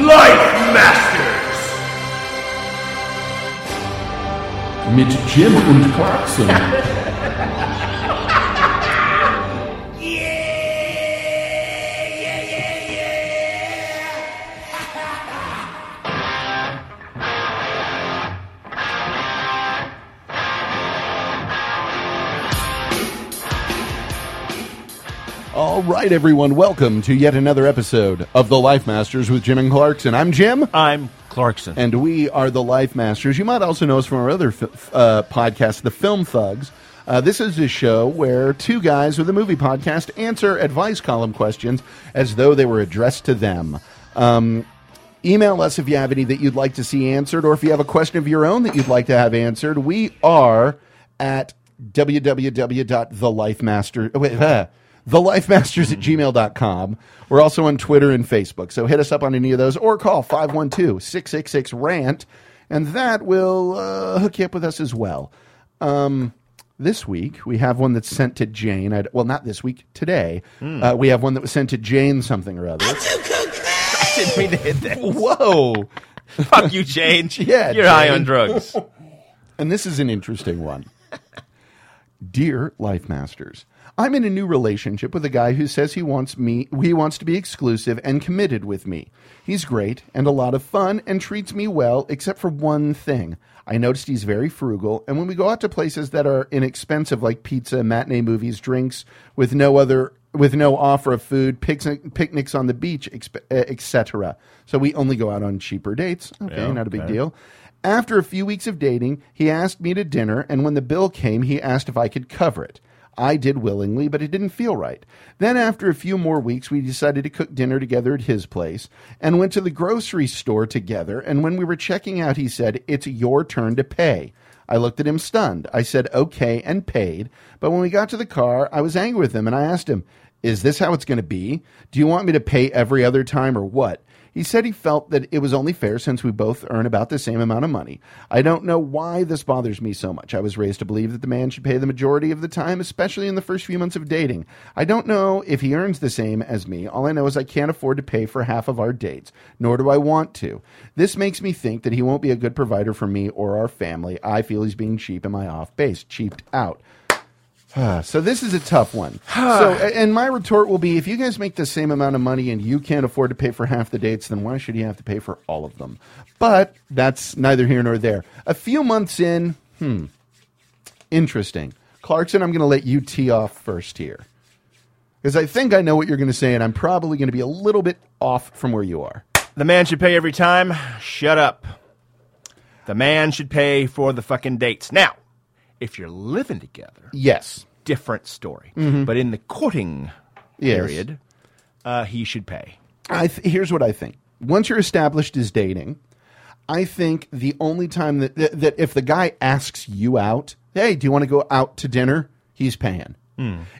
Life Masters! Mit Jim und Clarkson. All right, everyone, welcome to yet another episode of The Life Masters with Jim and Clarkson. I'm Jim. I'm Clarkson. and we are the Life Masters. You might also know us from our other fi- uh, podcast, The Film Thugs. Uh, this is a show where two guys with a movie podcast answer advice column questions as though they were addressed to them. Um, email us if you have any that you'd like to see answered, or if you have a question of your own that you'd like to have answered. We are at www.thelifemaster. Wait, uh, thelifemasters at gmail.com. We're also on Twitter and Facebook. So hit us up on any of those or call 512 666 RANT, and that will uh, hook you up with us as well. Um, this week, we have one that's sent to Jane. I, well, not this week, today. Uh, we have one that was sent to Jane something or other. I didn't mean to hit that. Whoa. Fuck you, Jane. Yeah, You're high on drugs. And this is an interesting one. Dear Life Masters, I'm in a new relationship with a guy who says he wants me he wants to be exclusive and committed with me. He's great and a lot of fun and treats me well except for one thing. I noticed he's very frugal and when we go out to places that are inexpensive like pizza, matinee movies, drinks with no other with no offer of food, picnic, picnics on the beach, eh, etc. So we only go out on cheaper dates. Okay, Yeah, not a big okay. deal. After a few weeks of dating, he asked me to dinner, and when the bill came, he asked if I could cover it. I did willingly, but it didn't feel right. Then, after a few more weeks, we decided to cook dinner together at his place and went to the grocery store together. And when we were checking out, he said, It's your turn to pay. I looked at him stunned. I said, Okay, and paid. But when we got to the car, I was angry with him and I asked him, Is this how it's going to be? Do you want me to pay every other time or what? He said he felt that it was only fair since we both earn about the same amount of money. I don't know why this bothers me so much. I was raised to believe that the man should pay the majority of the time, especially in the first few months of dating. I don't know if he earns the same as me. All I know is I can't afford to pay for half of our dates, nor do I want to. This makes me think that he won't be a good provider for me or our family. I feel he's being cheap in my off base, cheaped out. So this is a tough one. so, and my retort will be: if you guys make the same amount of money and you can't afford to pay for half the dates, then why should he have to pay for all of them? But that's neither here nor there. A few months in, hmm, interesting. Clarkson, I'm going to let you tee off first here because I think I know what you're going to say, and I'm probably going to be a little bit off from where you are. The man should pay every time. Shut up. The man should pay for the fucking dates. Now, if you're living together, Yes. different story. But in the courting Yes. period, uh, he should pay. I th- here's what I think. Once you're established as dating, I think the only time that, that that if the guy asks you out, hey, do you want to go out to dinner? He's paying.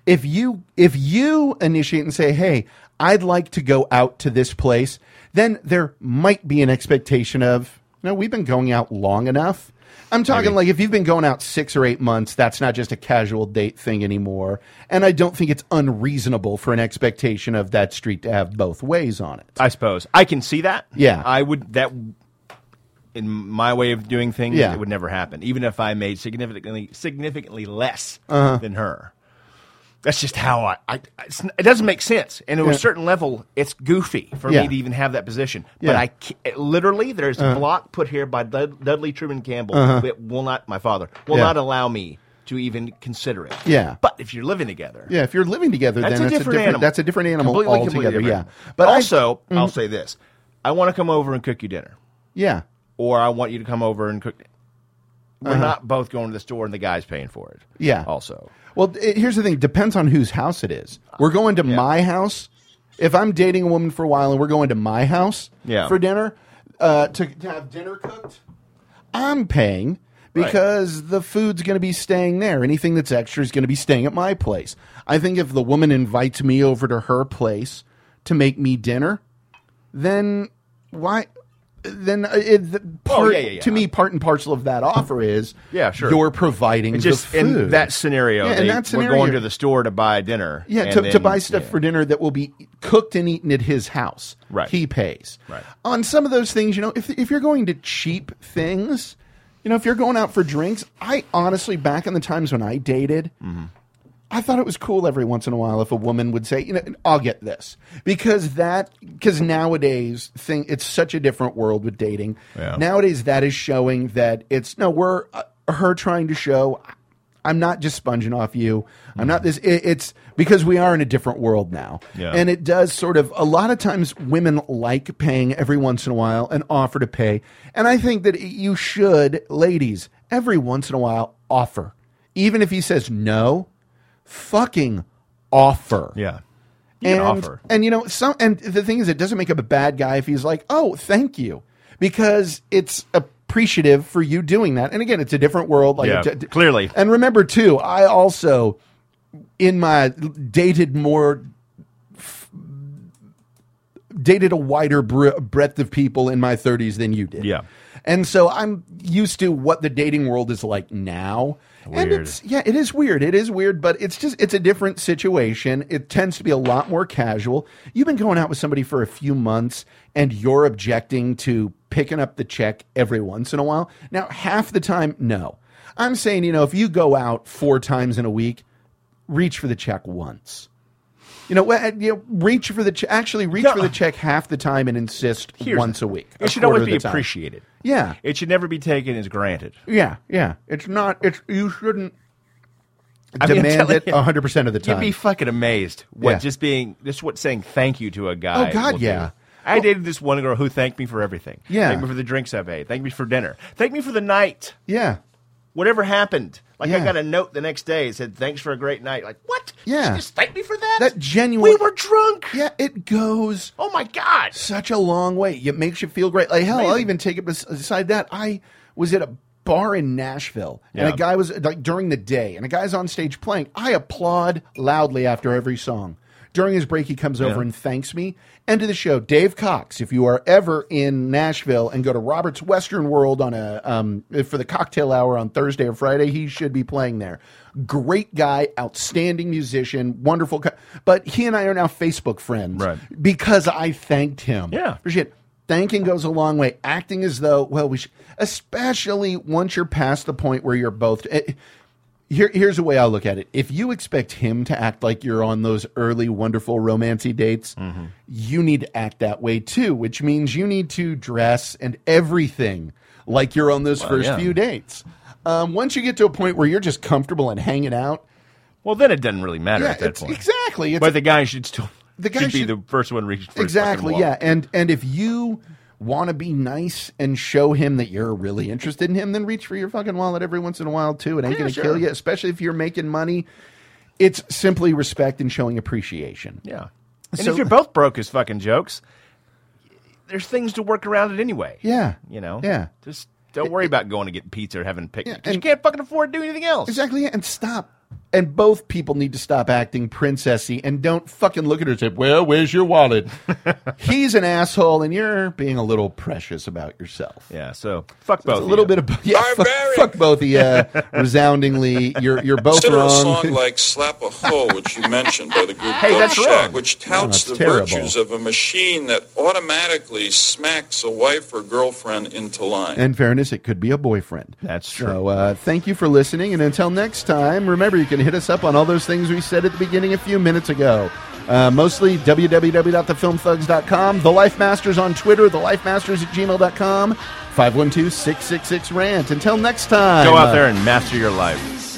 If you if you initiate and say, hey, I'd like to go out to this place, then there might be an expectation of, no, we've been going out long enough. I'm talking like if you've been going out six or eight months, that's not just a casual date thing anymore. And I don't think it's unreasonable for an expectation of that street to have both ways on it. I suppose I can see that. Yeah. I would that. In my way of doing things, Yeah. it would never happen. Even if I made significantly significantly less Uh-huh. than her, that's just how I. I it doesn't make sense, and at Yeah. a certain level, it's goofy for Yeah. me to even have that position. Uh-huh. But I it- literally, there's a block put here by Dud- Dudley Truman Campbell that will not. My father will not allow me to even consider it. Yeah. But if you're living together, Yeah, if you're living together, that's then a that's different animal. That's a different animal Completely, completely altogether. different. Yeah, but I- also, I'll say this: I want to come over and cook you dinner, yeah, or I want you to come over and cook. We're not both going to the store and the guy's paying for it. Uh-huh. Yeah. Also, Well, it, here's the thing: depends on whose house it is. We're going to Yeah. my house. If I'm dating a woman for a while and we're going to my house Yeah. for dinner uh, to, to have dinner cooked, I'm paying because the food's going to be staying there. Anything that's extra is going to be staying at my place. I think if the woman invites me over to her place to make me dinner, then why? Then it, the part, Oh, yeah, yeah, yeah. to me, part and parcel of that offer is Yeah, sure. you're providing Just the food. in that scenario, Yeah, in they, that we're going to the store to buy dinner. Yeah, to, to buy stuff for dinner that will be cooked and eaten at his house. Right. He pays. Right. On some of those things, you know, if, if you're going to cheap things, you know, if you're going out for drinks, I honestly, back in the times when I dated, Mm-hmm. I thought it was cool every once in a while if a woman would say, you know, I'll get this. Because that, because nowadays, thing, it's such a different world with dating. Yeah. Nowadays, that is showing that it's, no, we're, uh, her trying to show, I'm not just sponging off you. I'm not this. It, it's because we are in a different world now, Yeah. and it does sort of. A lot of times, women like paying every once in a while and offer to pay, and I think that you should, ladies, every once in a while offer, even if he says no, fucking offer. Yeah. You and can offer. and you know some and the thing is, it doesn't make him a bad guy if he's like, oh, thank you, because it's appreciative for you doing that. And again, it's a different world. Like Yeah, d- d- clearly. and remember too, I also in my dated more f- dated a wider bre- breadth of people in my 30s than you did. Yeah. And so I'm used to what the dating world is like now. And it's yeah, it is weird. It is weird, but it's just it's a different situation. It tends to be a lot more casual. You've been going out with somebody for a few months and you're objecting to picking up the check every once in a while. Now, half the time, no. I'm saying, you know, if you go out four times in a week, reach for the check once. You know, well, uh, you know reach for the check. Actually, reach No. for the check half the time and insist Here's once a week. It a should quarter always of be the time. appreciated. Yeah, It should never be taken as granted. yeah, yeah. It's not. It's you shouldn't I mean, I'm demand telling it you, hundred percent of the time. You'd time. be fucking amazed what Yeah. just being just what saying thank you to a guy. Oh, God, will do. yeah. I dated this one girl who thanked me for everything. Yeah. Thank me for the drinks I've ate. Thanked me for dinner. Thank me for the night. yeah, Whatever happened. Like I got a note the next day. It said, Thanks for a great night. Like, what? Yeah. She just thanked me for that? that genuine. We were drunk. Yeah, it goes Oh my God. such a long way. It makes you feel great. Like hell, I'll even take it beside that. I was at a bar in Nashville, and Yeah. a guy was like during the day, and a guy's on stage playing. I applaud loudly after every song. During his break, he comes over Yeah. and thanks me. End of the show. Dave Cox. If you are ever in Nashville and go to Robert's Western World on a um, for the cocktail hour on Thursday or Friday, he should be playing there. Great guy, outstanding musician, wonderful. Co- but he and I are now Facebook friends, Right. Because I thanked him. Yeah. appreciate. it. Thanking goes a long way. Acting as though, well, we should, especially once you're past the point where you're both. eh, here, here's the way I look at it. If you expect him to act like you're on those early, wonderful, romancy dates, Mm-hmm. you need to act that way too, which means you need to dress and everything like you're on those first yeah. few dates. Um, once you get to a point where you're just comfortable and hanging out, Well, then it doesn't really matter yeah, at that point. exactly. It's But the guy should still The guy should be the first one reached for exactly yeah and and if you want to be nice and show him that you're really interested in him then reach for your fucking wallet every once in a while too it ain't Yeah, gonna sure. kill you especially if you're making money it's simply respect and showing appreciation Yeah. And So- if you're both broke as fucking jokes, there's things to work around it anyway. yeah You know? yeah Just don't worry about going to get pizza or having a picnic. Yeah, 'cause you can't fucking afford to do anything else. exactly yeah. and stop and both people need to stop acting princessy and don't fucking look at her and say, "Well, where's your wallet?" He's an asshole, and you're being a little precious about yourself. Yeah, so fuck both. A little of bit you. of yeah, fuck, fuck both of you. Resoundingly, you're you're both Consider a wrong. song like Slap a Hole," which you mentioned by the group Hey, that's Shack, wrong. which touts that's the terrible. virtues of a machine that automatically smacks a wife or girlfriend into line. In fairness, it could be a boyfriend. That's true. So, uh, thank you for listening, and until next time, remember you can hit us up on all those things we said at the beginning a few minutes ago. Uh, mostly www.thefilmthugs.com, The Life Masters on Twitter, thelifemasters at gmail.com, 512 666 rant. Until next time. Go out there and master your life.